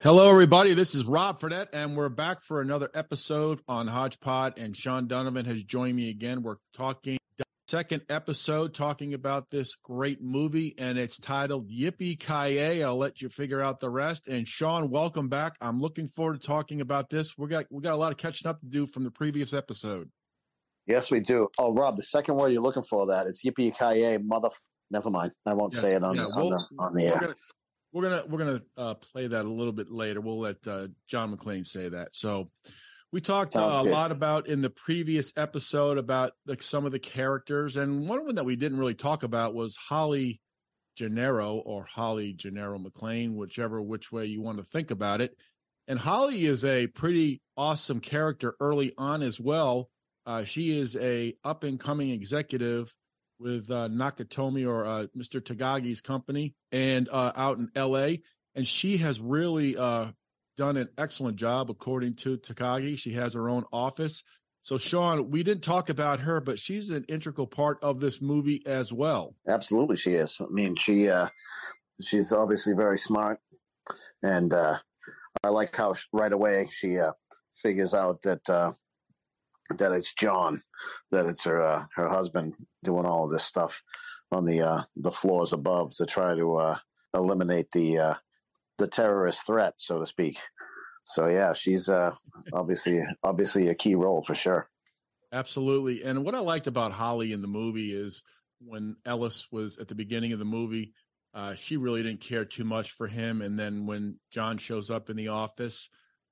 Hello, everybody. This is Rob Fredette, and we're back for another episode on Hodgepod. And Shawn Donovan has joined me again. We're talking second episode, talking about this great movie, and it's titled Yippee Ki I'll let you figure out the rest. And Shawn, welcome back. I'm looking forward to talking about this. We got we got a lot of catching up to do from the previous episode. Yes, we do. Oh, Rob, the second word you're looking for that is Yippee Ki Mother. Never mind. I won't yes, say it on, yeah, the, we'll, on the on the air. Gonna, we're gonna we're gonna uh, play that a little bit later. We'll let uh, John McClane say that. So we talked uh, a lot about in the previous episode about like some of the characters, and one of them that we didn't really talk about was Holly Gennaro or Holly Gennaro McClane, whichever which way you want to think about it. And Holly is a pretty awesome character early on as well. Uh, she is a up and coming executive with uh, Nakatomi or uh, Mr. Takagi's company and uh, out in LA. And she has really uh, done an excellent job, according to Takagi. She has her own office. So, Shawn, we didn't talk about her, but she's an integral part of this movie as well. Absolutely, she is. I mean, she uh, she's obviously very smart, and uh, I like how right away she figures out that that it's John, that it's her uh, her husband doing all of this stuff on the uh, the floors above to try to uh, eliminate the uh, the terrorist threat, so to speak. So yeah, she's uh, obviously obviously a key role for sure. Absolutely, and what I liked about Holly in the movie is when Ellis was at the beginning of the movie, uh, she really didn't care too much for him, and then when John shows up in the office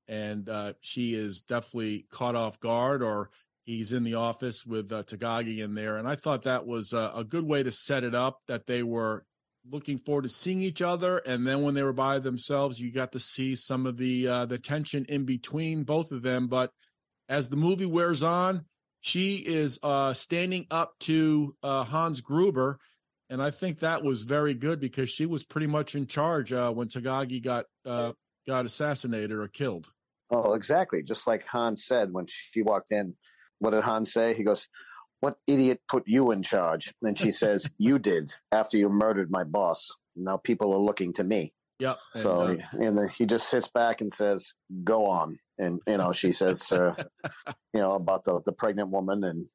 and uh, she is definitely caught off guard or he's in the office with uh, Takagi in there. And I thought that was a, a, good way to set it up that they were looking forward to seeing each other. And then when they were by themselves, you got to see some of the uh, the tension in between both of them. But as the movie wears on, she is uh, standing up to uh, Hans Gruber. And I think that was very good because she was pretty much in charge uh, when Takagi got uh, got assassinated or killed. Oh, exactly. Just like Hans said when she walked in. What did Hans say? He goes, What idiot put you in charge? And she says, You did after you murdered my boss. Now people are looking to me. Yep. So, and, uh, and the, he just sits back and says, Go on. And, you know, she says, uh, you know, about the, the pregnant woman and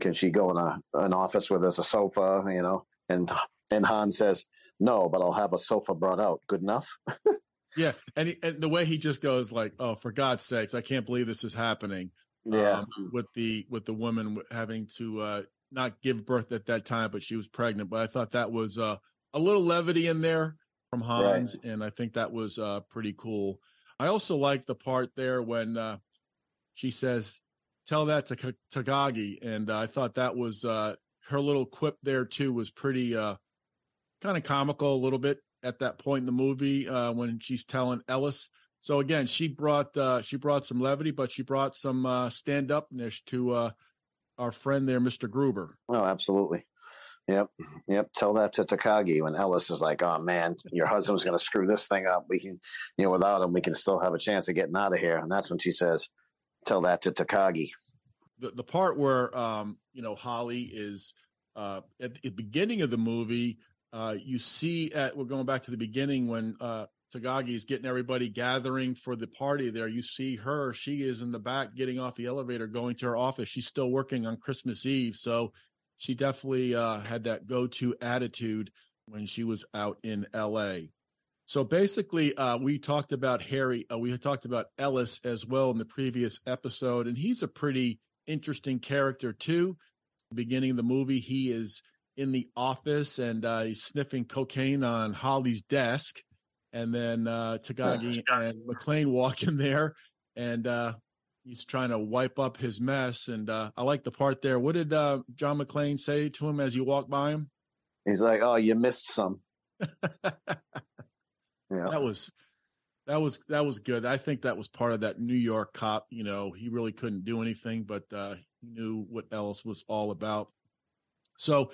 can she go in a, an office where there's a sofa, you know? And, and Hans says, No, but I'll have a sofa brought out. Good enough? yeah, and, he, and the way he just goes like, "Oh, for God's sakes, I can't believe this is happening." Yeah, um, with the with the woman having to uh, not give birth at that time, but she was pregnant. But I thought that was uh, a little levity in there from Hans, right. and I think that was uh, pretty cool. I also like the part there when uh, she says, "Tell that to K- Takagi," and I thought that was uh, her little quip there too was pretty uh, kind of comical a little bit at that point in the movie uh, when she's telling Ellis. So again, she brought uh, she brought some levity, but she brought some uh, stand upness to uh, our friend there, Mister Gruber. Oh, absolutely. Yep, yep. Tell that to Takagi when Ellis is like, "Oh man, your husband's going to screw this thing up. We can, you know, without him, we can still have a chance of getting out of here." And that's when she says, "Tell that to Takagi." The the part where um, you know Holly is uh, at the beginning of the movie uh, you see at we're going back to the beginning when uh, is getting everybody gathering for the party there. You see her; she is in the back, getting off the elevator, going to her office. She's still working on Christmas Eve, so she definitely uh, had that go-to attitude when she was out in L.A. So basically, uh, we talked about Harry. Uh, we had talked about Ellis as well in the previous episode, and he's a pretty interesting character too. Beginning of the movie, he is in the office and uh, he's sniffing cocaine on Holly's desk. And then uh, Takagi and McClane walk in there and uh, he's trying to wipe up his mess. And uh, I like the part there. What did uh, John McClane say to him as you walk by him? He's like, "Oh, you missed some." yeah, that was that was that was good. I think that was part of that New York cop. You know, he really couldn't do anything, but uh, he knew what Ellis was all about. So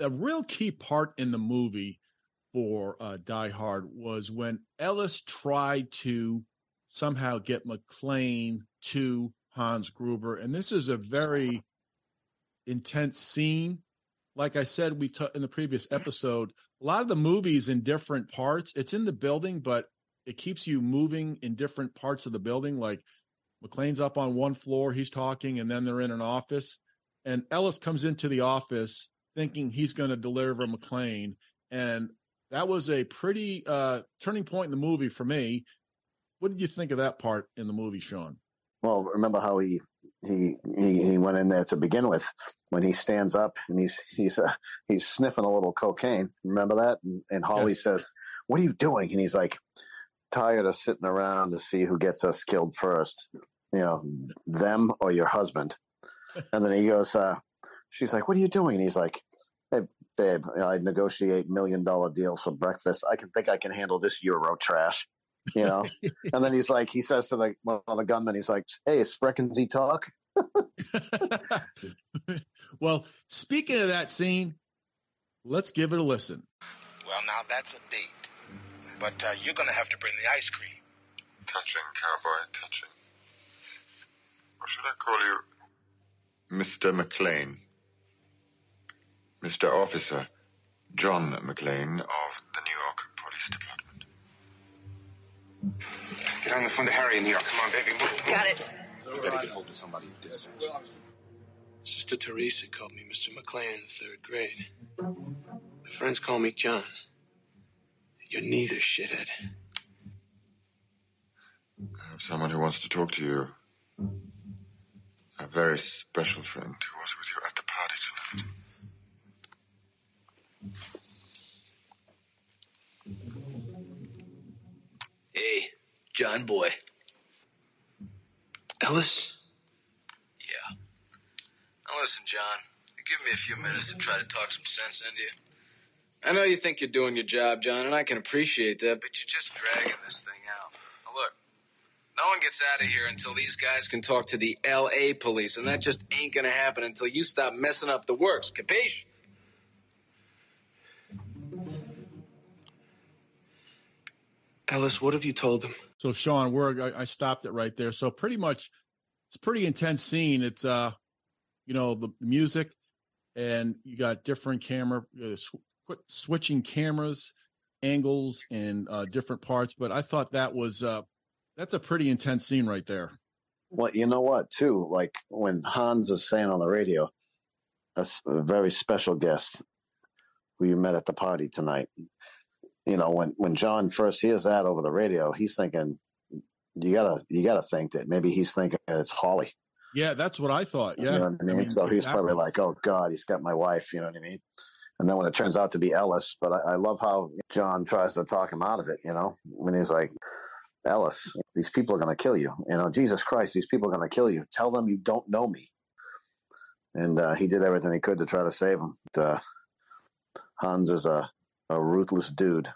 a real key part in the movie for uh, Die Hard was when Ellis tried to somehow get McClane to Hans Gruber, and this is a very intense scene. Like I said, we t- in the previous episode, a lot of the movies in different parts. It's in the building, but it keeps you moving in different parts of the building. Like McClane's up on one floor, he's talking, and then they're in an office. And Ellis comes into the office thinking he's going to deliver McClane. And that was a pretty uh, turning point in the movie for me. What did you think of that part in the movie, Shawn? Well, remember how he he he, he went in there to begin with when he stands up and he's he's uh, he's sniffing a little cocaine. Remember that? And, and Holly yes. says, "What are you doing?" And he's like, "Tired of sitting around to see who gets us killed first. You know, them or your husband." And then he goes, uh, "She's like, what are you doing?" And he's like, "Hey, babe, I negotiate million dollar deals for breakfast. I can think I can handle this Euro trash." you know. and then he's like, he says to the one of the gunmen, he's like, "Hey, sprechen Sie talk?" well, speaking of that scene, let's give it a listen. Well, now that's a date, but uh, you're going to have to bring the ice cream. Touching, cowboy, touching. Or should I call you Mr. McClane. Mr. Officer John McClane of the New York Police Department. Get on the phone to Harry in New York. Come on, baby. Move. Got it. Better get hold of somebody dispatch. Sister Teresa called me Mr. McClane in the third grade. My friends call me John. You're neither, shithead. I have someone who wants to talk to you. A very special friend who was with you at the party tonight. Hey, John Boy. Ellis? Yeah. Now listen, John. Give me a few minutes to try to talk some sense into you. I know you think you're doing your job, John, and I can appreciate that, but you're just dragging this thing out. Now look, no one gets out of here until these guys can talk to the L.A. police, and that just ain't gonna happen until you stop messing up the works. Capiche? Ellis, what have you told them? So, Shawn, we're I, I stopped it right there. So, pretty much, it's pretty intense scene. It's uh, you know, the, the music, and you got different camera uh, sw- switching cameras, angles, and uh, different parts. But I thought that was uh, that's a pretty intense scene right there. Well, you know what, too, like when Hans is saying on the radio, a, a very special guest who you met at the party tonight you know, when when John first hears that over the radio, he's thinking, you gotta you gotta think that maybe he's thinking it's Holly. Yeah, that's what I thought. Yeah, you know I mean? I mean, so exactly. he's probably like, oh God, he's got my wife. You know what I mean? And then when it turns out to be Ellis, but I, I love how John tries to talk him out of it. You know, when he's like, Ellis, these people are going to kill you. You know, Jesus Christ, these people are going to kill you. Tell them you don't know me. And uh, he did everything he could to try to save him. But, uh, Hans is a a ruthless dude.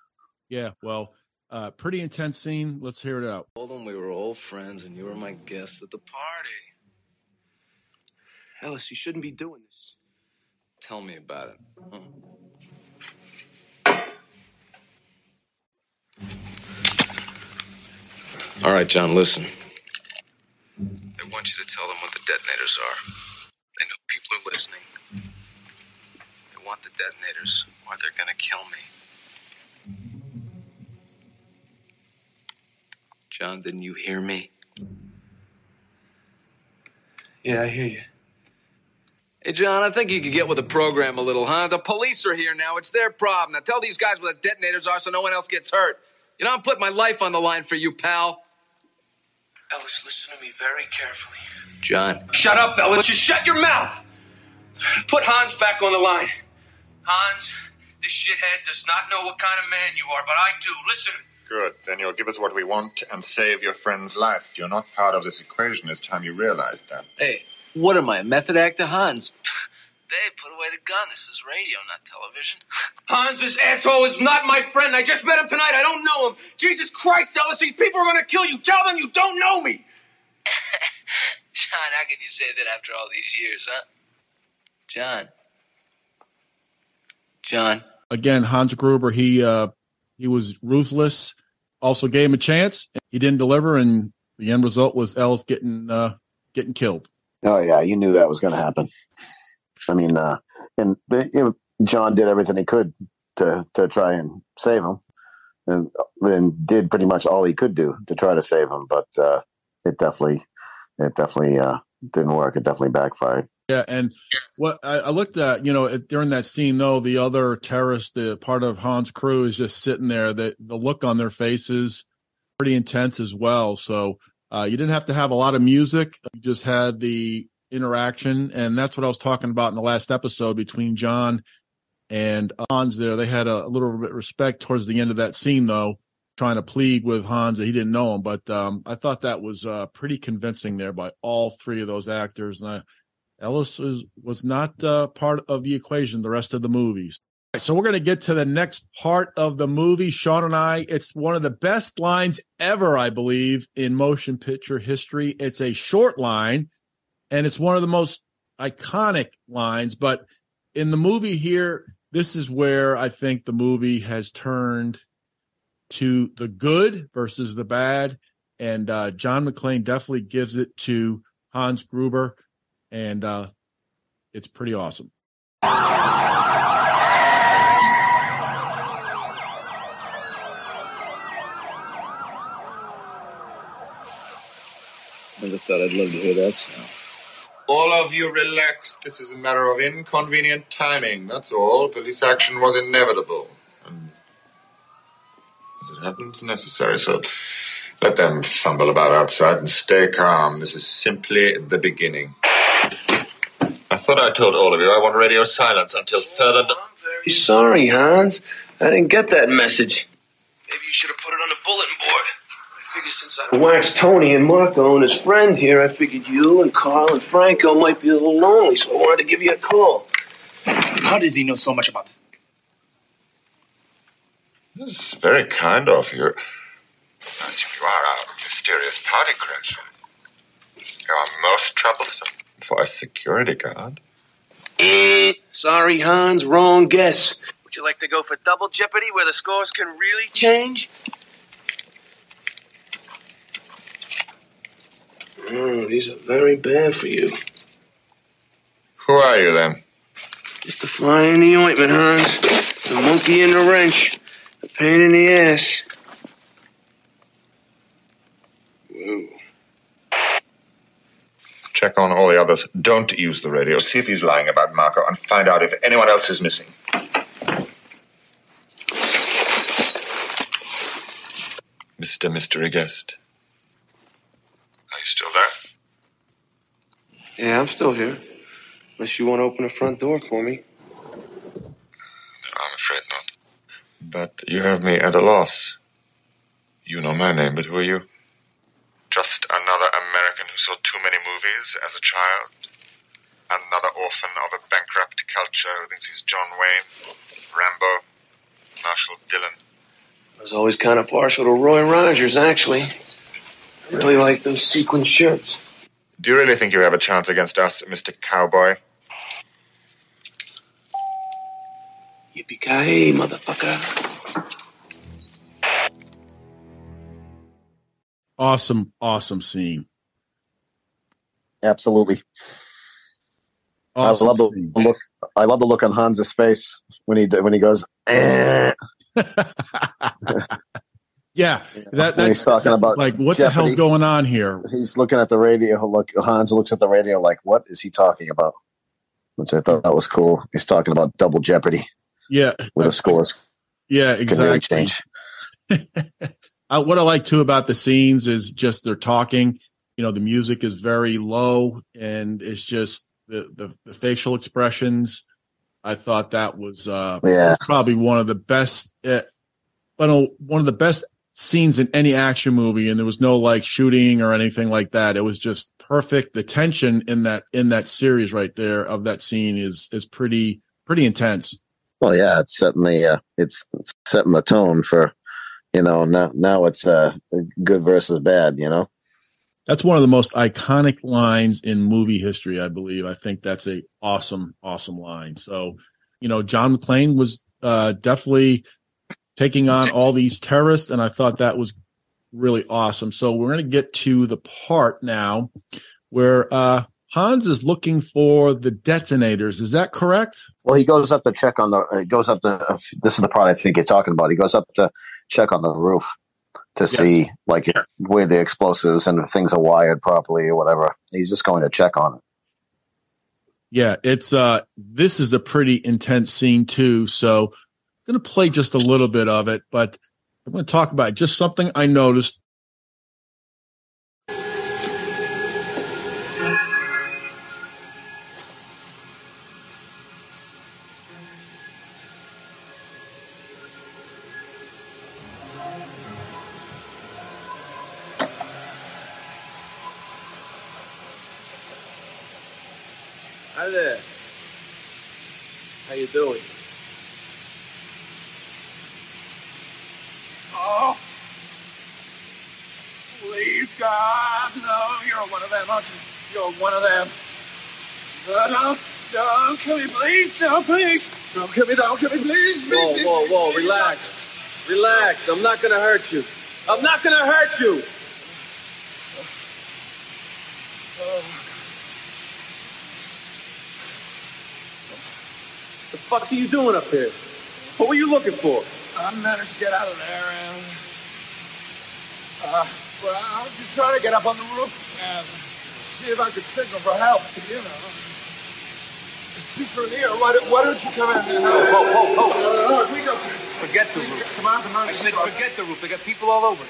Yeah, well, uh, pretty intense scene. Let's hear it out. Told him we were old friends and you were my guest at the party. Ellis, you shouldn't be doing this. Tell me about it. Huh? All right, John, listen. I want you to tell them what the detonators are. They know people are listening. They want the detonators, or they're gonna kill me. John, didn't you hear me? Yeah, I hear you. Hey, John, I think you could get with the program a little, huh? The police are here now. It's their problem. Now tell these guys where the detonators are so no one else gets hurt. You know, I'm putting my life on the line for you, pal. Ellis, listen to me very carefully. John. Shut up, Ellis. Just shut your mouth. Put Hans back on the line. Hans, this shithead does not know what kind of man you are, but I do. Listen. Good. Then you'll give us what we want and save your friend's life. You're not part of this equation. It's time you realized that. Hey, what am I, a method actor, Hans? Babe, put away the gun. This is radio, not television. Hans, this asshole is not my friend. I just met him tonight. I don't know him. Jesus Christ, Ellis, these people are going to kill you. Tell them you don't know me. John, how can you say that after all these years, huh? John. John. Again, Hans Gruber, he uh he was ruthless. Also gave him a chance. He didn't deliver, and the end result was Ellis getting uh getting killed. Oh yeah, you knew that was going to happen. I mean, uh, and John did everything he could to to try and save him, and did pretty much all he could do to try to save him, but uh, it definitely it definitely uh, didn't work. It definitely backfired. Yeah, and what I, I looked at, you know, during that scene, though, the other terrorist, the part of Hans' crew, is just sitting there. The the look on their faces, pretty intense as well. So uh, you didn't have to have a lot of music; you just had the interaction, and that's what I was talking about in the last episode between John and Hans. There, they had a, little bit of respect towards the end of that scene, though, trying to plead with Hans that he didn't know him. But um, I thought that was uh, pretty convincing there by all three of those actors, and I Ellis was was not uh, part of the equation the rest of the movies. So we're going to get to the next part of the movie. Shawn and I, it's one of the best lines ever, I believe, in motion picture history. It's a short line, and it's one of the most iconic lines. But in the movie here, this is where I think the movie has turned to the good versus the bad. And uh, John McClane definitely gives it to Hans Gruber and uh, it's pretty awesome. Never thought I'd love to hear that sound. All of you relax. This is a matter of inconvenient timing. That's all. Police action was inevitable. And as it happens, necessary. So let them fumble about outside and stay calm. This is simply the beginning. I thought I told all of you I want radio silence until further. Oh, I'm very sorry, Hans. I didn't get that message. Maybe you should have put it on the bulletin board. I figured since I waxed Tony and Marco and his friend here, I figured you and Carl and Franco might be a little lonely, so I wanted to give you a call. How does he know so much about this? This is very kind of you. I assume you are a mysterious party crasher. You are most troublesome for a security guard. Eh, sorry, Hans, wrong guess. Would you like to go for double jeopardy where the scores can really change? Oh, these are very bad for you. Who are you then? Just a fly in the ointment, Hans. The monkey in the wrench. A pain in the ass. Whoa. Check on all the others. Don't use the radio. See if he's lying about Marco and find out if anyone else is missing. Mr. Mystery Guest. Are you still there? Yeah, I'm still here. Unless you want to open the front door for me. I'm afraid not. But you have me at a loss. You know my name, but who are you? Just another American who saw too many movies as a child. Another orphan of a bankrupt culture who thinks he's John Wayne, Rambo, Marshall Dillon. I was always kind of partial to Roy Rogers, actually. I really like those sequin shirts. Do you really think you have a chance against us, Mr. Cowboy? Yippee-ki-yay, motherfucker. Awesome, awesome scene. Absolutely. Awesome I love the scene. look. I love the look on Hans's face when he when he goes. Eh. yeah, that When he's that's talking about like what the hell's going on here? He's looking at the radio. Look, Hans looks at the radio like, "What is he talking about?" Which I thought that was cool. He's talking about double jeopardy Yeah, with the scores yeah, really exactly. change. uh, what I like too about the scenes is just they're talking. You know, the music is very low, and it's just the the, the facial expressions. I thought that was uh, Yeah. probably one of the best, uh, one of the best scenes in any action movie, and there was no like shooting or anything like that. It was just perfect. The tension in that in that series right there of that scene is is pretty pretty intense. Well, yeah, it's setting the uh, it's, setting the tone for you know now now it's uh, good versus bad. You know, That's one of the most iconic lines in movie history, I believe. I think that's a awesome, awesome line. So, you know, John McClane was uh, definitely taking on all these terrorists, and I thought that was really awesome. So we're going to get to the part now where uh, Hans is looking for the detonators. Is that correct? Well, he goes up to check on the. He goes up to. Uh, this is the part I think you're talking about. He goes up to check on the roof to Yes. see like where the explosives and if things are wired properly or whatever. He's just going to check on it. Yeah, it's uh this is a pretty intense scene too. So I'm gonna play just a little bit of it, but I'm gonna talk about just something I noticed. Please. Don't kill me, don't kill me, please. Whoa, please, whoa, whoa, relax. Relax. I'm not gonna hurt you. I'm not gonna hurt you. The fuck are you doing up here? What were you looking for? I managed to get out of there and. Uh, well, I was just trying to get up on the roof and see if I could signal for help, you know. It's just from here. Why, don't- why don't you come in and help? Whoa, whoa, whoa. Uh, uh, we go. Forget the roof. Come on, come on. I said forget the roof. They got people all over.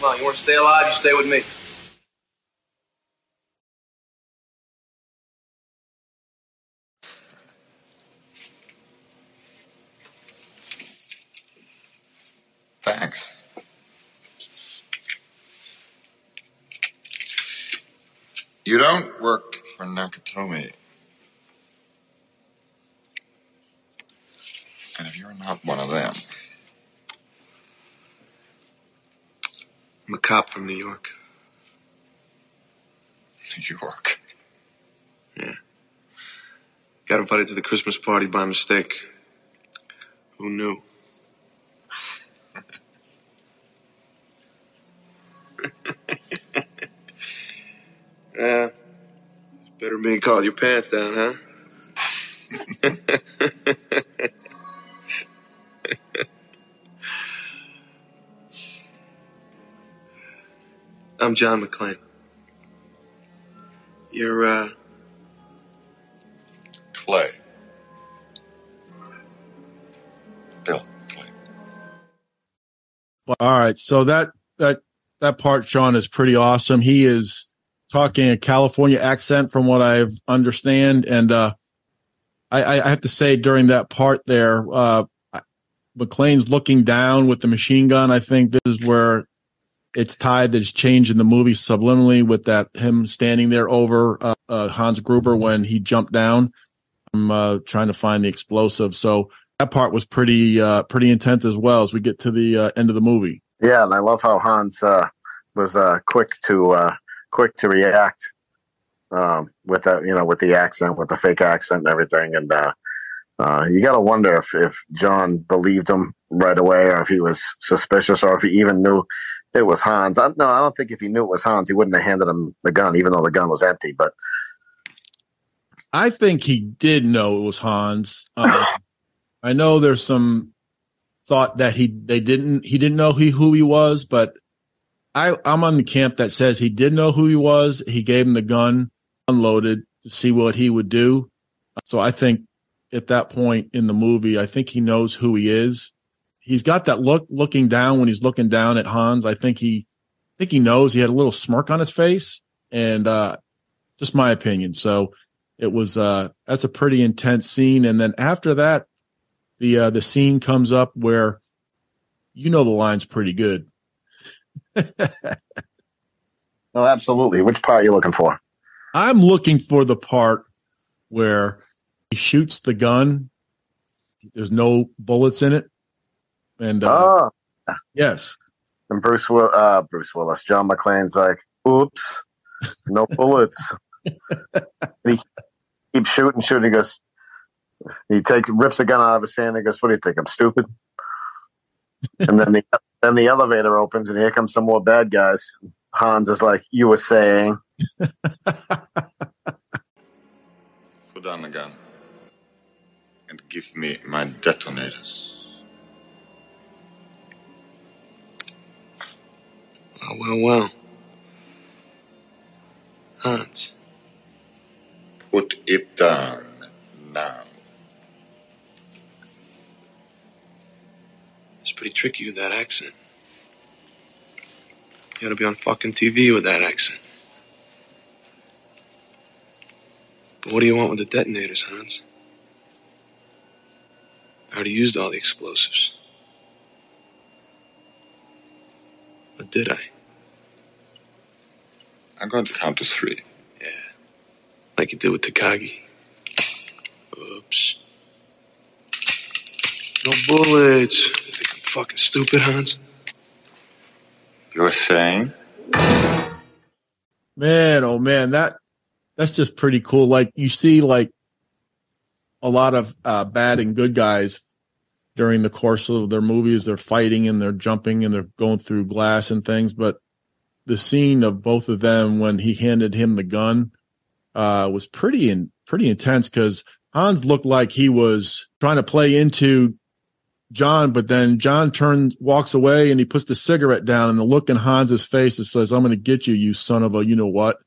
Come on, you want to stay alive? You stay with me. Thanks. You don't work for Nakatomi. And if you're not one of them, I'm a cop from New York. New York. Yeah. Got invited to the Christmas party by mistake. Who knew? yeah. Better being caught with your pants down, huh? I'm John McClane. You're, uh, Clay. Bill Clay. Well, all right, so that that that part, Shawn, is pretty awesome. He is talking a California accent, from what I understand, and uh, I, I have to say during that part there, uh, McClane's looking down with the machine gun. I think this is where it's tied. That's changed in the movie subliminally with that him standing there over uh, uh, Hans Gruber when he jumped down. I'm uh, trying to find the explosive. So that part was pretty uh, pretty intense as well as we get to the uh, end of the movie. Yeah, and I love how Hans uh, was quick to quick to react um, with that, you know, with the accent, with the fake accent and everything. And uh, uh, you got to wonder if if John believed him right away, or if he was suspicious, or if he even knew it was Hans. I, no, I don't think if he knew it was Hans, he wouldn't have handed him the gun, even though the gun was empty. But I think he did know it was Hans. Um, I know there's some thought that he they didn't he didn't know he who he was, but I I'm on the camp that says he did know who he was. He gave him the gun unloaded to see what he would do. So I think at that point in the movie, I think he knows who he is. He's got that look looking down when he's looking down at Hans. I think he I think he knows he had a little smirk on his face and uh just my opinion. So it was uh that's a pretty intense scene and then after that the uh the scene comes up where you know the line's pretty good oh, absolutely. Which part are you looking for? i'm looking for the part where he shoots the gun there's no bullets in it and uh Oh, yes and Bruce Will, uh, Bruce Willis, John McClane's like, "Oops, no bullets." and he keeps shooting, shooting. He goes, he takes rips the gun out of his hand. and He goes, "What do you think? I'm stupid?" and then the then the elevator opens, and here comes some more bad guys. Hans is like, "You were saying," Put down the gun and give me my detonators. Well, well, well. Hans. Put it down now. Pretty tricky with that accent. You gotta be on fucking TV with that accent. But what do you want with the detonators, Hans? I already used all the explosives. Or did I? I'm going to count to three. Yeah. Like you did with Takagi. Oops. No bullets. You think I'm fucking stupid, Hans? You're saying? Man, oh man, that that's just pretty cool. Like you see, like a lot of uh, bad and good guys during the course of their movies. They're fighting and they're jumping and they're going through glass and things. But the scene of both of them when he handed him the gun uh, was pretty in, pretty intense because Hans looked like he was trying to play into John, but then John turns, walks away, and he puts the cigarette down, and the look in Hans's face it says, "I'm going to get you, you son of a, you know what."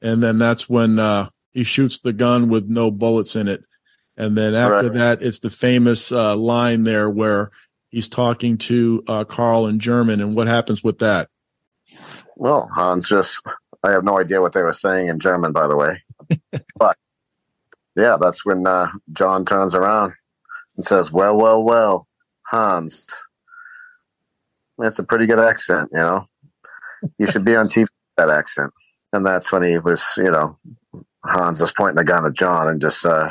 And then that's when uh, he shoots the gun with no bullets in it. And then after Right. that, it's the famous uh, line there where he's talking to uh, Carl in German, and what happens with that? Well, Hans just, I have no idea what they were saying in German, by the way. but yeah, that's when uh, John turns around and says, Well, well, well, Hans. That's a pretty good accent, you know. You should be on TV that accent. And that's when he was, you know, Hans was pointing the gun at John and just uh,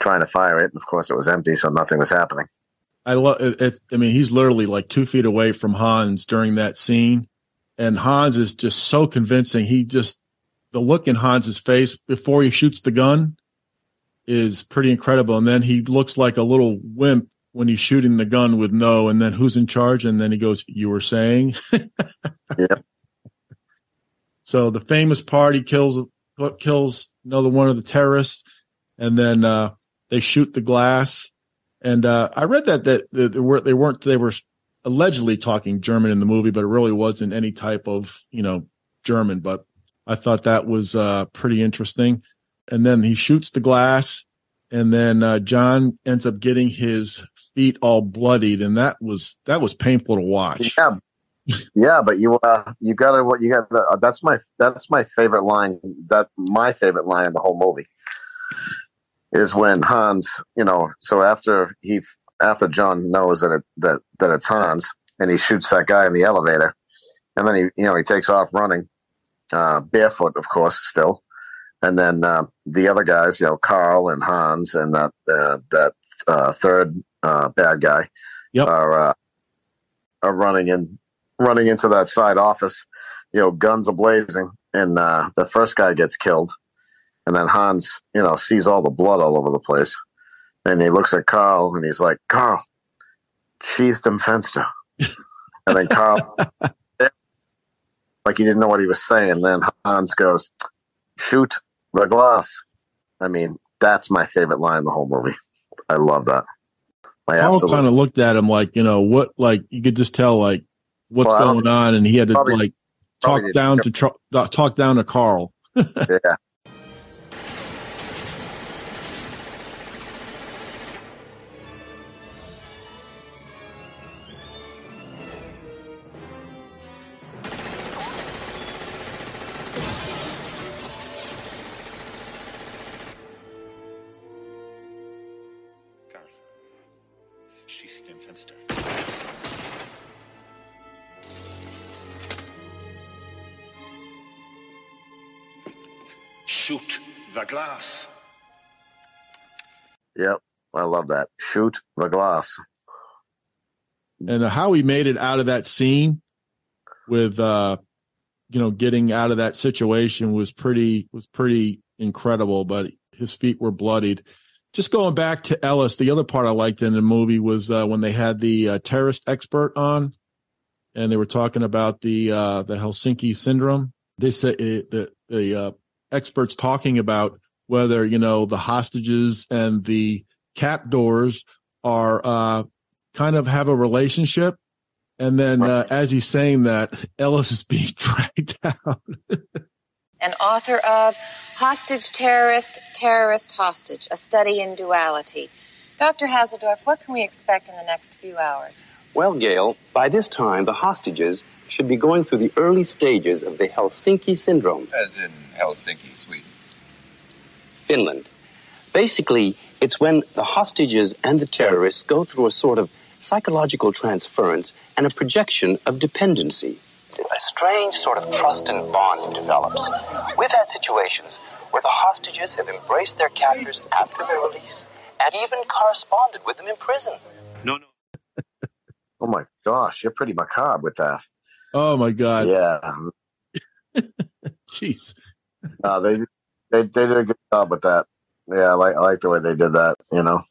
trying to fire it. And of course, it was empty, so nothing was happening. I love it. I mean, he's literally like two feet away from Hans during that scene, and Hans is just so convincing. He just the look in Hans's face before he shoots the gun is pretty incredible, and then he looks like a little wimp when he's shooting the gun with no, and then who's in charge, and then he goes, "You were saying." Yeah. So the famous party kills what kills another one of the terrorists, and then uh, they shoot the glass. And uh, I read that that, that they, were, they weren't they were allegedly talking German in the movie, but it really wasn't any type of you know German. But I thought that was uh, pretty interesting. And then he shoots the glass, and then uh, John ends up getting his feet all bloodied, and that was that was painful to watch. Yeah, yeah, but you uh, you gotta what you got. Uh, that's my that's my favorite line. That my favorite line in the whole movie is when Hans, you know, so after he after John knows that it that that it's Hans, and he shoots that guy in the elevator, and then he you know he takes off running, uh, barefoot, of course, still, and then uh, the other guys, you know, Carl and Hans and that uh, that uh, third uh, bad guy, Yep. are uh, are running in running into that side office, you know, guns are blazing, and uh, the first guy gets killed, and then Hans, you know, sees all the blood all over the place, and he looks at Carl and he's like, "Carl, she's dem Fenster," and then Carl, like he didn't know what he was saying. Then Hans goes, "Shoot the glass." I mean, that's my favorite line in the whole movie. I love that. I Paul kind of looked at him like, you know, what, like you could just tell, like, what's Well, going on, and he had to probably- like talk down to tr- talk down to Carl. yeah. Love that. Shoot the glass. and how he made it out of that scene with uh you know getting out of that situation was pretty was pretty incredible but his feet were bloodied just going back to ellis the other part i liked in the movie was uh, when they had the uh, terrorist expert on and they were talking about the uh the helsinki syndrome they said uh, the the uh, experts talking about whether you know the hostages and the captors are uh, kind of have a relationship. And then uh, as he's saying that, Ellis is being dragged out. and author of Hostage Terrorist, Terrorist Hostage, a study in duality. Dr. Haseldorf, what can we expect in the next few hours? Well, Gail, by this time, the hostages should be going through the early stages of the Helsinki syndrome. As in Helsinki, Sweden. Finland. Basically, it's when the hostages and the terrorists go through a sort of psychological transference and a projection of dependency. A strange sort of trust and bond develops. We've had situations where the hostages have embraced their captors after their release and even corresponded with them in prison. No, no. oh my gosh, you're pretty macabre with that. Oh my god. Yeah. Jeez. Uh, they, they they did a good job with that. Yeah, I like I like the way they did that. You know,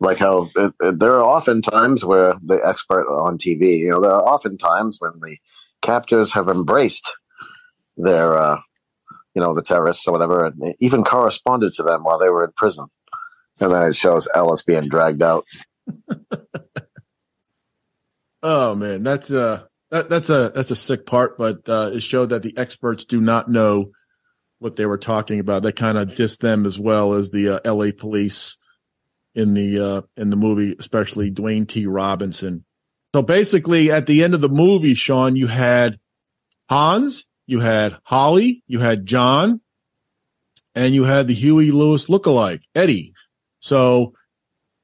like how it, it, there are often times where the expert on TV. You know, there are often times when the captors have embraced their, uh, you know, the terrorists or whatever, and even corresponded to them while they were in prison. And then it shows Ellis being dragged out. oh man, that's uh that, that's a that's a sick part, but uh, it showed that the experts do not know what they were talking about. They kind of dissed them as well as the uh, L.A. police in the uh, in the movie, especially Dwayne T. Robinson. So basically, at the end of the movie, Shawn, you had Hans, you had Holly, you had John, and you had the Huey Lewis lookalike, Eddie. So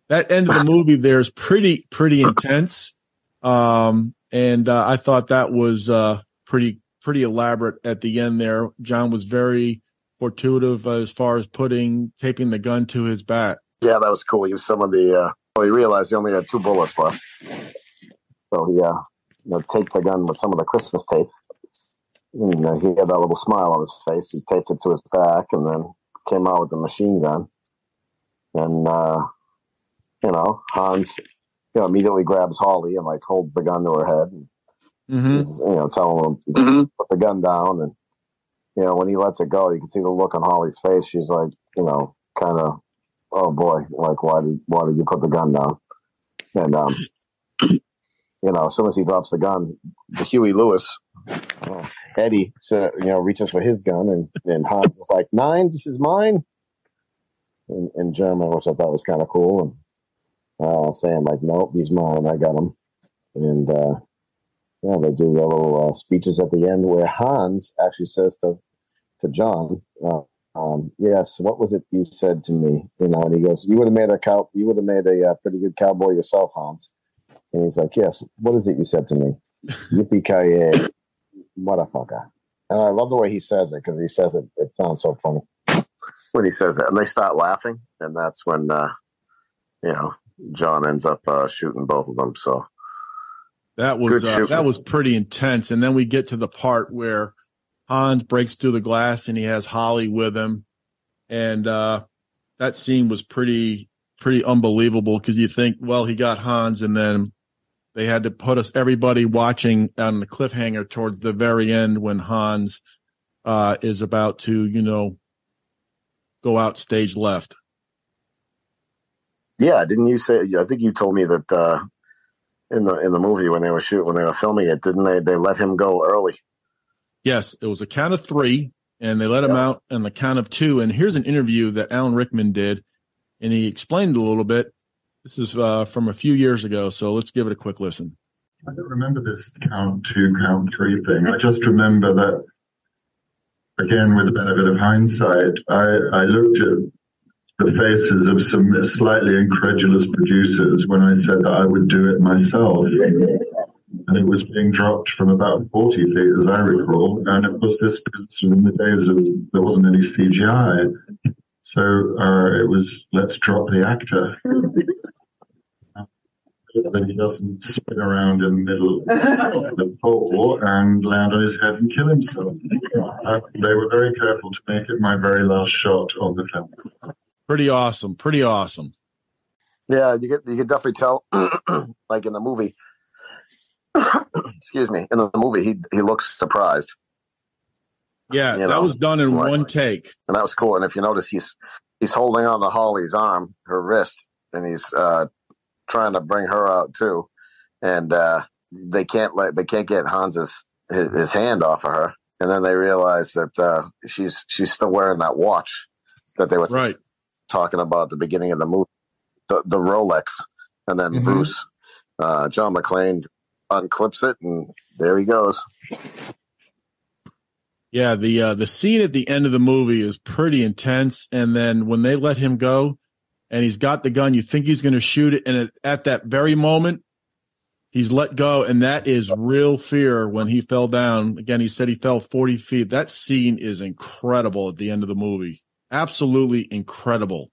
that end of the movie there is pretty pretty intense. Um, and uh, I thought that was uh, pretty pretty elaborate at the end there. John was very fortuitous as far as putting taping the gun to his back. Yeah, that was cool. He was some of the. Uh, well, he realized he only had two bullets left, so he uh, you know, taped the gun with some of the Christmas tape. And uh, he had that little smile on his face. He taped it to his back, and then came out with the machine gun. And uh, you know, Hans you know, immediately grabs Holly and like holds the gun to her head. And mm-hmm. he's, you know, telling him mm-hmm. put the gun down. And you know, when he lets it go, you can see the look on Holly's face. She's like, you know, kind of, oh boy, like why did why did you put the gun down? And um, you know, as soon as he drops the gun, the Huey Lewis. Uh, Eddie, so, you know, reaches for his gun, and, and Hans is like, "Nine, this is mine." In, in German, which I thought was kind of cool, and uh, saying like, "Nope, he's mine. I got him." And uh, yeah, they do their little uh, speeches at the end where Hans actually says to to John, uh, um, "Yes, what was it you said to me?" You know, and he goes, "You would have made a cow. You would have made a uh, pretty good cowboy yourself, Hans." And he's like, "Yes, what is it you said to me?" Yippee ki motherfucker! And I love the way he says it because he says it. It sounds so funny when he says it, and they start laughing, and that's when uh, you know John ends up uh, shooting both of them. So that was uh, that was pretty intense. And then we get to the part where Hans breaks through the glass and he has Holly with him, and uh, that scene was pretty pretty unbelievable because you think, well, he got Hans, and then they had to put us everybody watching on the cliffhanger towards the very end when Hans uh, is about to, you know, go out stage left. Yeah, didn't you say? I think you told me that uh, in the in the movie when they were shooting when they were filming it, didn't they? They let him go early. Yes, it was a count of three, and they let him out on the count of two. And here's an interview that Alan Rickman did, and he explained a little bit. This is uh, from a few years ago, so let's give it a quick listen. I don't remember this count two, count three thing. I just remember that, again, with the benefit of hindsight, I, I looked at the faces of some slightly incredulous producers when I said that I would do it myself. And it was being dropped from about 40 feet, as I recall. And of course, this was in the days of there wasn't any CGI. So uh, it was let's drop the actor. then he doesn't spin around in the middle of the pole and land on his head and kill himself. Uh, they were very careful to make it my very last shot on the film. Pretty awesome. Pretty awesome. Yeah, you get you can definitely tell, like in the movie. excuse me. In the movie, he he looks surprised. Yeah, You that know, was done in like- one take. and that was cool. And if you notice, he's he's holding on to Holly's arm, her wrist, and he's uh, trying to bring her out too. And uh, they can't let they can't get Hans's his, his hand off of her. And then they realize that uh, she's she's still wearing that watch that they were Right. Talking about the beginning of the movie, the, the Rolex. And then Mhm. Bruce, uh, John McClane, unclips it, and there he goes. Yeah, the uh, the scene at the end of the movie is pretty intense, and then when they let him go, and he's got the gun, you think he's going to shoot it, and at, at that very moment, he's let go, and that is real fear when he fell down. Again, he said he fell forty feet. That scene is incredible at the end of the movie, absolutely incredible.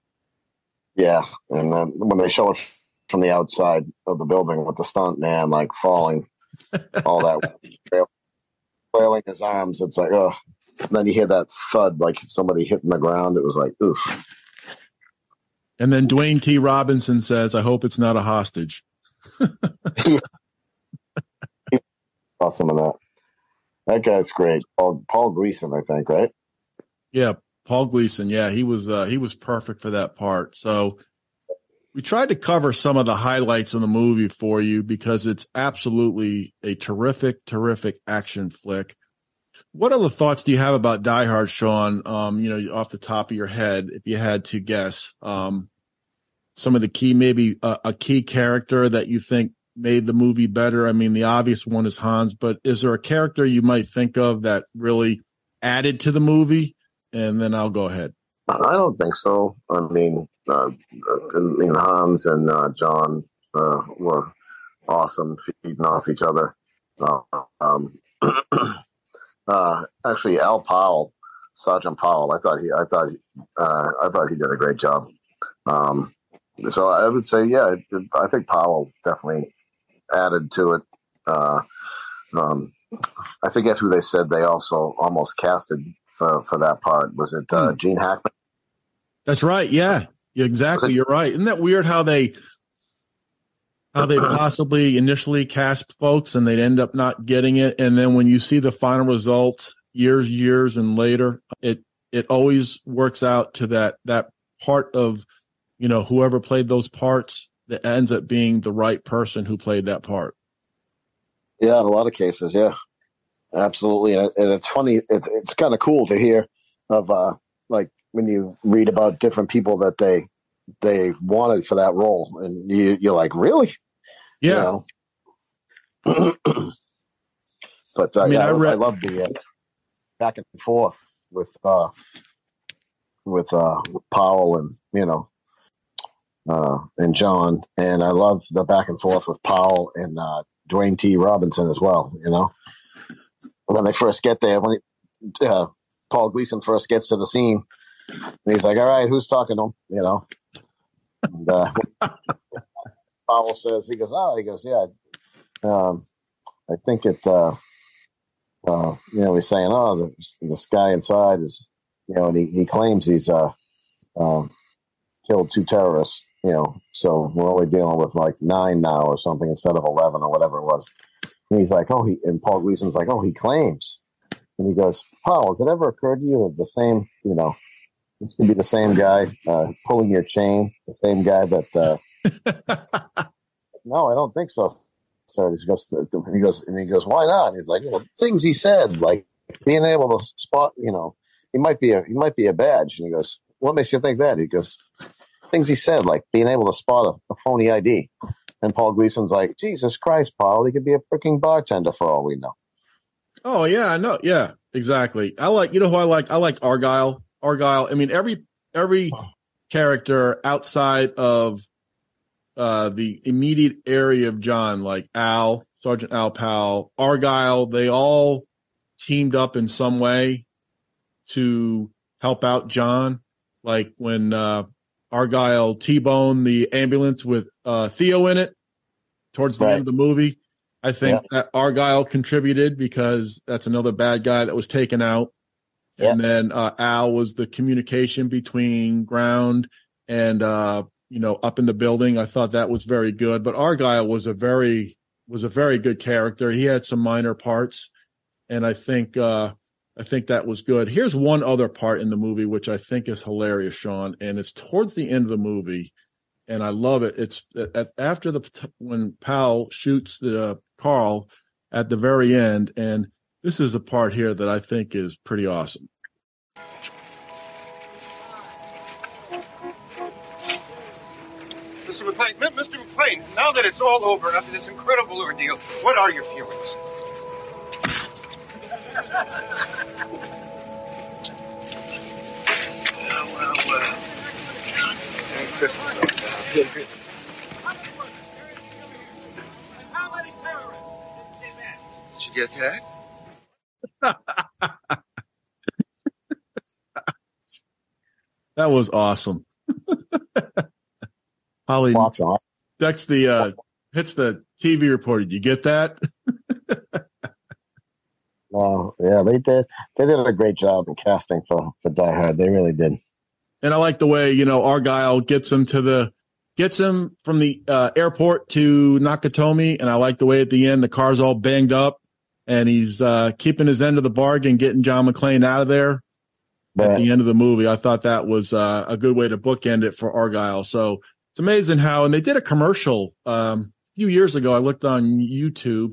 Yeah, and then when they show it from the outside of the building with the stunt man like falling, all that flailing his arms, it's like oh. Then you hear that thud like somebody hitting the ground. It was like oof. And then Dwayne T. Robinson says, "I hope it's not a hostage." awesome some of that. That guy's great. Paul Paul Gleason, I think, right? Yeah, Paul Gleason. Yeah, he was uh, he was perfect for that part. So we tried to cover some of the highlights of the movie for you because it's absolutely a terrific, terrific action flick. What other thoughts do you have about Die Hard, Shawn? Um, you know, off the top of your head, if you had to guess, um, some of the key, maybe a, a key character that you think made the movie better. I mean, the obvious one is Hans, but is there a character you might think of that really added to the movie? And then I'll go ahead. I don't think so. I mean, uh, I mean Hans and uh, John uh, were awesome, feeding off each other. Uh, um, uh, actually, Al Powell, Sergeant Powell, I thought he, I thought, uh, I thought he did a great job. Um, so I would say, yeah, I think Powell definitely added to it. Uh, um, I forget who they said they also almost casted for, for that part. Was it uh, Gene Hackman? That's right. Yeah, Yeah, exactly. You're right. Isn't that weird how they how they possibly initially cast folks and they'd end up not getting it, and then when you see the final results years, years, and later, it it always works out to that that part of you know whoever played those parts that ends up being the right person who played that part. Yeah, in a lot of cases, yeah, absolutely. And, it's funny. It's it's kind of cool to hear of uh like when you read about different people that they they wanted for that role, and you you're like, really? Yeah. You know? but uh, I mean, yeah, I read- I love the uh, back and forth with uh with uh Powell and you know uh and John, and I love the back and forth with Powell and uh Dwayne T. Robinson as well. You know, when they first get there, when he, uh, Paul Gleason first gets to the scene, he's like, "All right, who's talking to him?" You know, and, uh, Powell says, "He goes, oh, he goes, yeah, um, I think it, uh, uh, you know, he's saying, oh, the, this guy inside is, you know, and he, he claims he's uh, um, killed two terrorists, you know, so we're only dealing with like nine now or something instead of 11 or whatever it was. And he's like, oh, he, and Paul Gleason's like, oh, he claims. And he goes, Paul, has it ever occurred to you that the same, you know, this could be the same guy uh, pulling your chain, the same guy that, uh, no, I don't think so. So he goes, he goes, and he goes, why not? And he's like, well, things he said, like being able to spot, you know, he might be a, he might be a badge. And he goes, what makes you think that? He goes, things he said, like being able to spot a, a phony ID. And Paul Gleason's like, Jesus Christ, Paul, he could be a freaking bartender for all we know. Oh yeah, I know. Yeah, exactly. I like you know who I like. I like Argyle. Argyle. I mean every every character outside of uh the immediate area of John, like Al, Sergeant Al Powell, Argyle, they all teamed up in some way to help out John. Like when uh Argyle T-boned the ambulance with uh Theo in it towards the Right. end of the movie. I think that Argyle contributed because that's another bad guy that was taken out. And then uh, Al was the communication between ground and uh, you know up in the building. I thought that was very good. But Argyle was a very was a very good character. He had some minor parts, and I think uh, I think that was good. Here's one other part in the movie which I think is hilarious, Shawn, and it's towards the end of the movie, and I love it. It's at, after the when Powell shoots the uh, Carl at the very end, and this is a part here that I think is pretty awesome. Mr. McClane, Mr. McClane, now that it's all over after this incredible ordeal, what are your feelings? Well, well, well. Merry Christmas. Merry Christmas. Did you get that? That was awesome. Holly That's the uh hits the TV reporter. You get that? Oh, yeah, they did. They did a great job in casting for for Die Hard. They really did. And I like the way, you know, Argyle gets him to the gets him from the uh, airport to Nakatomi and I like the way at the end the car's all banged up and he's uh keeping his end of the bargain getting John McClane out of there at the end of the movie. I thought that was uh, a good way to bookend it for Argyle. So it's amazing how, and they did a commercial um, a few years ago. I looked on YouTube.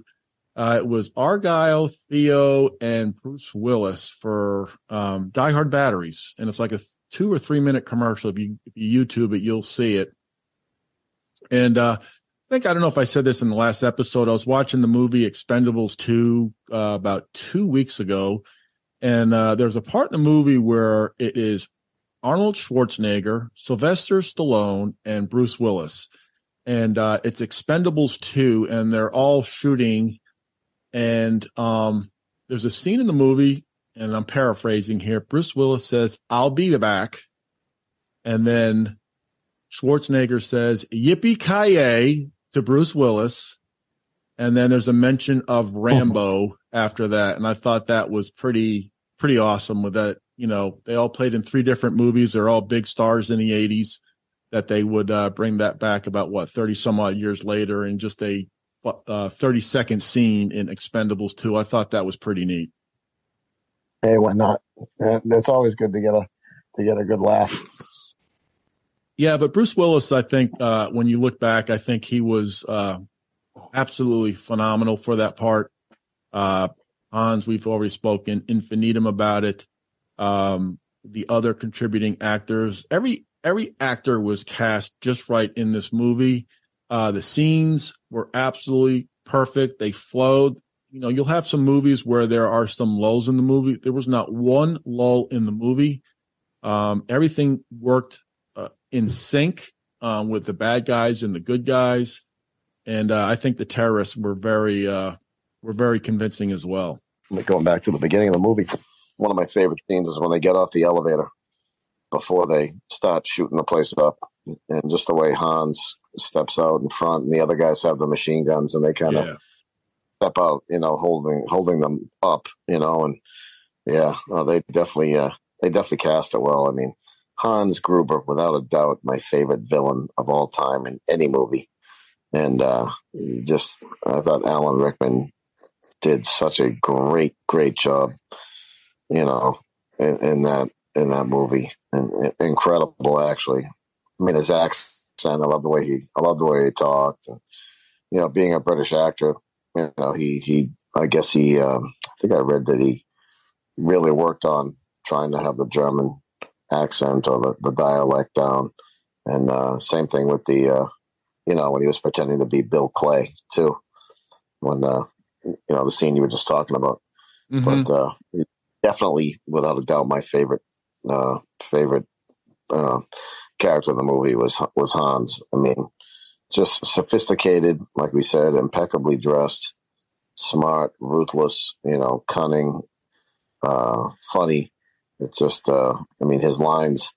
Uh, it was Argyle, Theo, and Bruce Willis for um, Die Hard batteries, and it's like a two or three minute commercial. If you, if you YouTube it, you'll see it. And uh, I think I don't know if I said this in the last episode. I was watching the movie Expendables two uh, about two weeks ago, and uh, there's a part in the movie where it is Arnold Schwarzenegger, Sylvester Stallone, and Bruce Willis. And uh, it's Expendables 2, and they're all shooting. And um, there's a scene in the movie, and I'm paraphrasing here. Bruce Willis says, I'll be back. And then Schwarzenegger says, Yippee ki to Bruce Willis. And then there's a mention of Rambo after that. And I thought that was pretty pretty awesome with that. You know, they all played in three different movies. They're all big stars in the 80s that they would uh, bring that back about what 30 some odd years later in just a uh, 30 second scene in Expendables 2. I thought that was pretty neat. Hey, why not? It's always good to get a to get a good laugh. Yeah, but Bruce Willis, I think uh, when you look back, I think he was uh, absolutely phenomenal for that part. Uh, Hans, we've already spoken infinitum about it. Um, the other contributing actors, every every actor was cast just right in this movie. Uh, the scenes were absolutely perfect. They flowed. You know, you'll have some movies where there are some lulls in the movie. There was not one lull in the movie. Um, everything worked uh, in sync um, with the bad guys and the good guys, and uh, I think the terrorists were very uh, were very convincing as well going back to the beginning of the movie, one of my favorite scenes is when they get off the elevator before they start shooting the place up, and just the way Hans steps out in front, and the other guys have the machine guns, and they kind of yeah. step out, you know, holding holding them up, you know, and yeah, they definitely uh, they definitely cast it well. I mean, Hans Gruber, without a doubt, my favorite villain of all time in any movie, and uh, just I thought Alan Rickman did such a great, great job, you know, in, in that in that movie, and, incredible actually. I mean, his accent, I love the way he, I love the way he talked, and you know, being a British actor, you know, he he, I guess he, um, I think I read that he really worked on trying to have the German accent or the, the dialect down, and uh, same thing with the, uh, you know, when he was pretending to be Bill Clay too, when uh, you know the scene you were just talking about. Mm-hmm. But uh, definitely, without a doubt, my favorite uh, favorite uh, character in the movie was was Hans. I mean, just sophisticated, like we said, impeccably dressed, smart, ruthless. You know, cunning, uh, funny. It's just, uh, I mean, his lines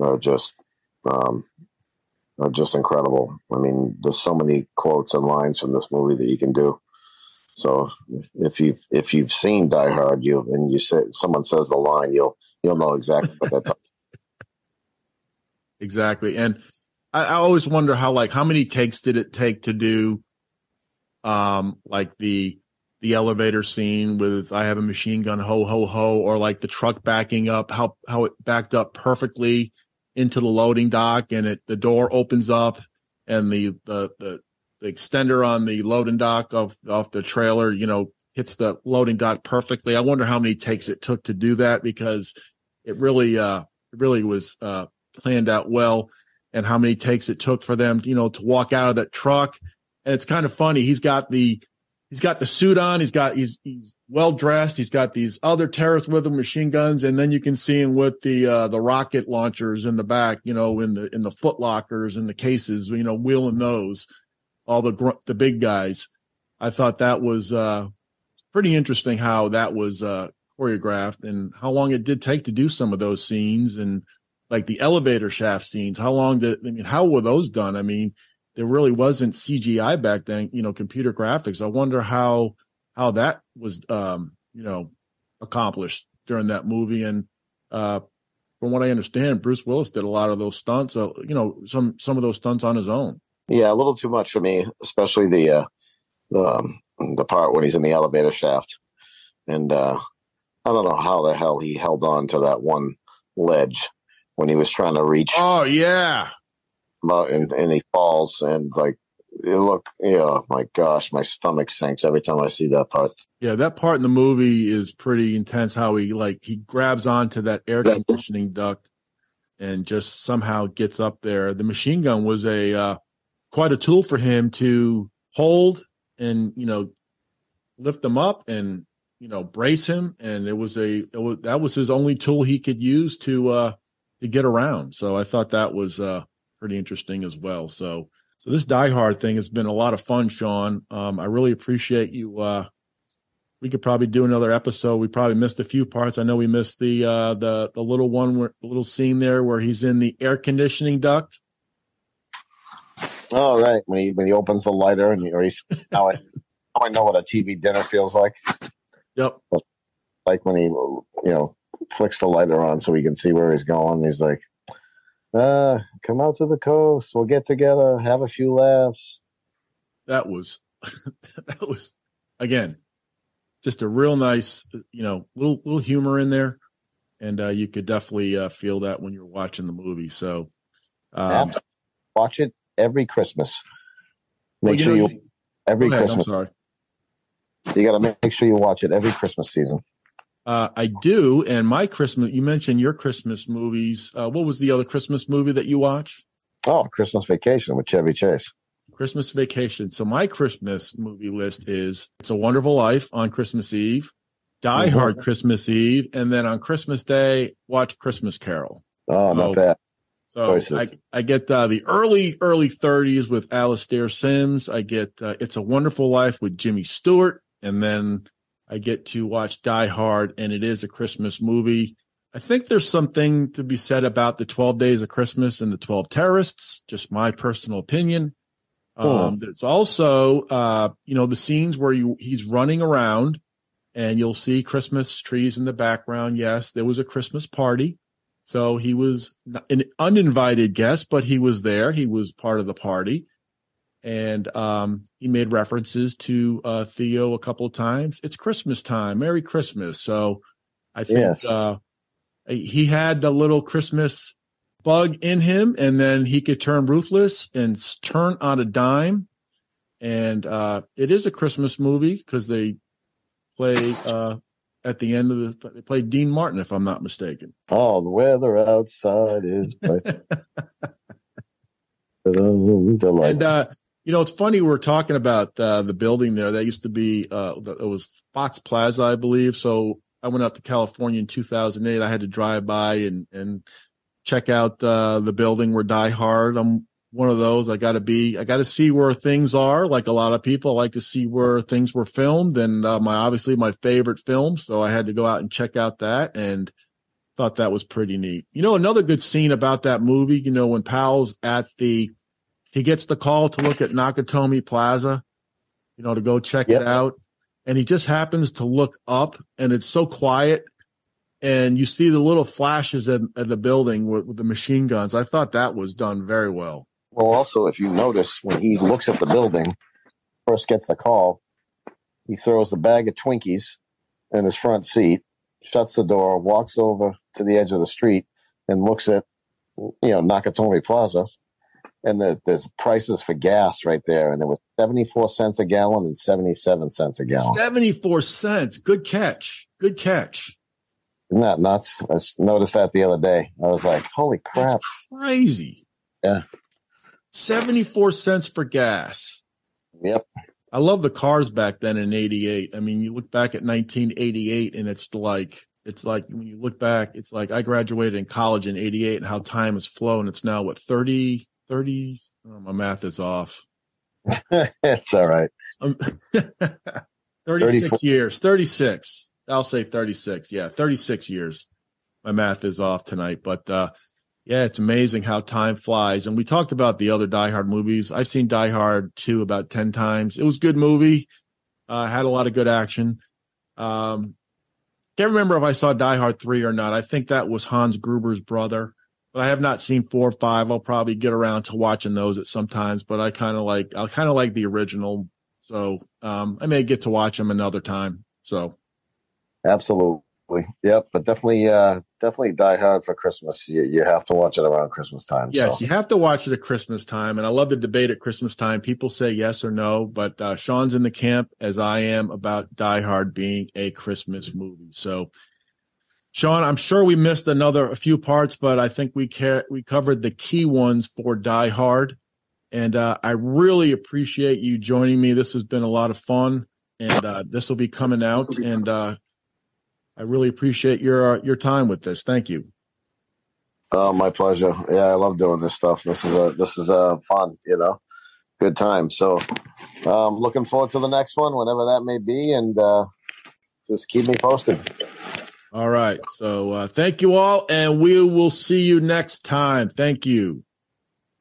are just um, are just incredible. I mean, there's so many quotes and lines from this movie that you can do. So if you if you've seen Die Hard, you and you say someone says the line, you'll you'll know exactly what that's. exactly, and I, I, always wonder how like how many takes did it take to do, um, like the the elevator scene with I have a machine gun, ho ho ho, or like the truck backing up, how how it backed up perfectly into the loading dock, and it the door opens up, and the the the, the extender on the loading dock of off the trailer, you know, hits the loading dock perfectly. I wonder how many takes it took to do that because it really uh it really was uh planned out well and how many takes it took for them, you know, to walk out of that truck. And it's kind of funny. He's got the he's got the suit on. He's got he's he's well dressed. He's got these other terrorists with him, machine guns, and then you can see him with the uh, the rocket launchers in the back. You know, in the in the foot lockers in the cases. You know, wheeling those, all the gr- the big guys. I thought that was uh, pretty interesting how that was uh, choreographed and how long it did take to do some of those scenes and like the elevator shaft scenes. How long did I mean? How were those done? I mean there really wasn't CGI back then, you know, computer graphics. I wonder how how that was um, you know, accomplished during that movie. And uh from what I understand, Bruce Willis did a lot of those stunts, uh, you know, some some of those stunts on his own. Yeah, a little too much for me, especially the uh the um, the part when he's in the elevator shaft. And uh I don't know how the hell he held on to that one ledge when he was trying to reach. Oh yeah, and, and he falls and like it looked yeah oh my gosh my stomach sinks every time i see that part. Yeah that part in the movie is pretty intense how he like he grabs onto that air conditioning duct and just somehow gets up there. The machine gun was a uh, quite a tool for him to hold and you know lift them up and you know brace him and it was a it was, that was his only tool he could use to uh to get around so i thought that was uh pretty interesting as well. So, so this Die Hard thing has been a lot of fun, Shawn. Um, I really appreciate you. Uh, we could probably do another episode. We probably missed a few parts. I know we missed the uh, the the little one, where, the little scene there where he's in the air conditioning duct. Oh right, when he when he opens the lighter and he, or he's now I, now I know what a TV dinner feels like. Yep. But Like when he you know flicks the lighter on so he can see where he's going. He's like, uh, come out to the coast. We'll get together, have a few laughs. That was, that was, again, just a real nice, you know, little little humor in there, and uh, you could definitely uh, feel that when you're watching the movie. So, um, watch it every Christmas. Make well, you sure know, you every ahead, Christmas. sorry. You got to make sure you watch it every Christmas season. Uh, I do. And my Christmas, you mentioned your Christmas movies. Uh, what was the other Christmas movie that you watch? Oh, Christmas Vacation with Chevy Chase. Christmas Vacation. So my Christmas movie list is It's a Wonderful Life on Christmas Eve, Die mm-hmm. Hard Christmas Eve, and then on Christmas Day, watch Christmas Carol. Oh, not so, bad. So I, I get uh, the early, early 30s with Alastair Sims. I get uh, It's a Wonderful Life with Jimmy Stewart. And then I get to watch Die Hard, and it is a Christmas movie. I think there's something to be said about the 12 Days of Christmas and the 12 Terrorists, just my personal opinion. Oh. Um, there's also, uh, you know, the scenes where you, he's running around and you'll see Christmas trees in the background. Yes, there was a Christmas party. So he was an uninvited guest, but he was there. He was part of the party and um, he made references to uh, Theo a couple of times. It's Christmas time, Merry Christmas. So I think yes. uh, he had the little Christmas bug in him, and then he could turn ruthless and turn on a dime. And uh, it is a Christmas movie because they play uh, at the end of the they play Dean Martin, if I'm not mistaken. Oh, the weather outside is. and uh, you know, it's funny we're talking about uh, the building there. That used to be uh, it was Fox Plaza, I believe. So I went out to California in 2008. I had to drive by and and check out uh, the building where Die Hard. I'm one of those. I got to be. I got to see where things are. Like a lot of people, I like to see where things were filmed. And uh, my obviously my favorite film, so I had to go out and check out that and thought that was pretty neat. You know, another good scene about that movie. You know, when Powell's at the he gets the call to look at Nakatomi Plaza, you know, to go check yep. it out. And he just happens to look up and it's so quiet. And you see the little flashes at, at the building with, with the machine guns. I thought that was done very well. Well, also, if you notice, when he looks at the building, first gets the call, he throws the bag of Twinkies in his front seat, shuts the door, walks over to the edge of the street, and looks at you know Nakatomi Plaza, and the, there's prices for gas right there, and it was seventy four cents a gallon and seventy seven cents a gallon. Seventy four cents. Good catch. Good catch. Isn't that nuts? I noticed that the other day. I was like, "Holy crap!" That's crazy. Yeah. Seventy four cents for gas. Yep. I love the cars back then in 88. I mean, you look back at 1988 and it's like, it's like when you look back, it's like I graduated in college in 88 and how time has flown. It's now what 30, 30. Oh, my math is off. it's all right. Um, 36 years, 36. I'll say 36. Yeah. 36 years. My math is off tonight, but, uh, yeah, it's amazing how time flies. And we talked about the other Die Hard movies. I've seen Die Hard 2 about 10 times. It was a good movie. Uh, had a lot of good action. Um, can't remember if I saw Die Hard 3 or not. I think that was Hans Gruber's brother, but I have not seen 4 or 5. I'll probably get around to watching those at sometimes, but I kind of like, I kind of like the original. So, um, I may get to watch them another time. So, absolutely. Yep, but definitely, uh, definitely Die Hard for Christmas. You you have to watch it around Christmas time. Yes, so. you have to watch it at Christmas time, and I love the debate at Christmas time. People say yes or no, but uh, Shawn's in the camp as I am about Die Hard being a Christmas movie. So, Shawn, I'm sure we missed another a few parts, but I think we ca- we covered the key ones for Die Hard, and uh, I really appreciate you joining me. This has been a lot of fun, and uh, this will be coming out and uh, I really appreciate your uh, your time with this. Thank you. Oh, my pleasure. Yeah, I love doing this stuff. This is a this is a fun, you know, good time. So, um, looking forward to the next one, whenever that may be, and uh, just keep me posted. All right. So, uh, thank you all, and we will see you next time. Thank you.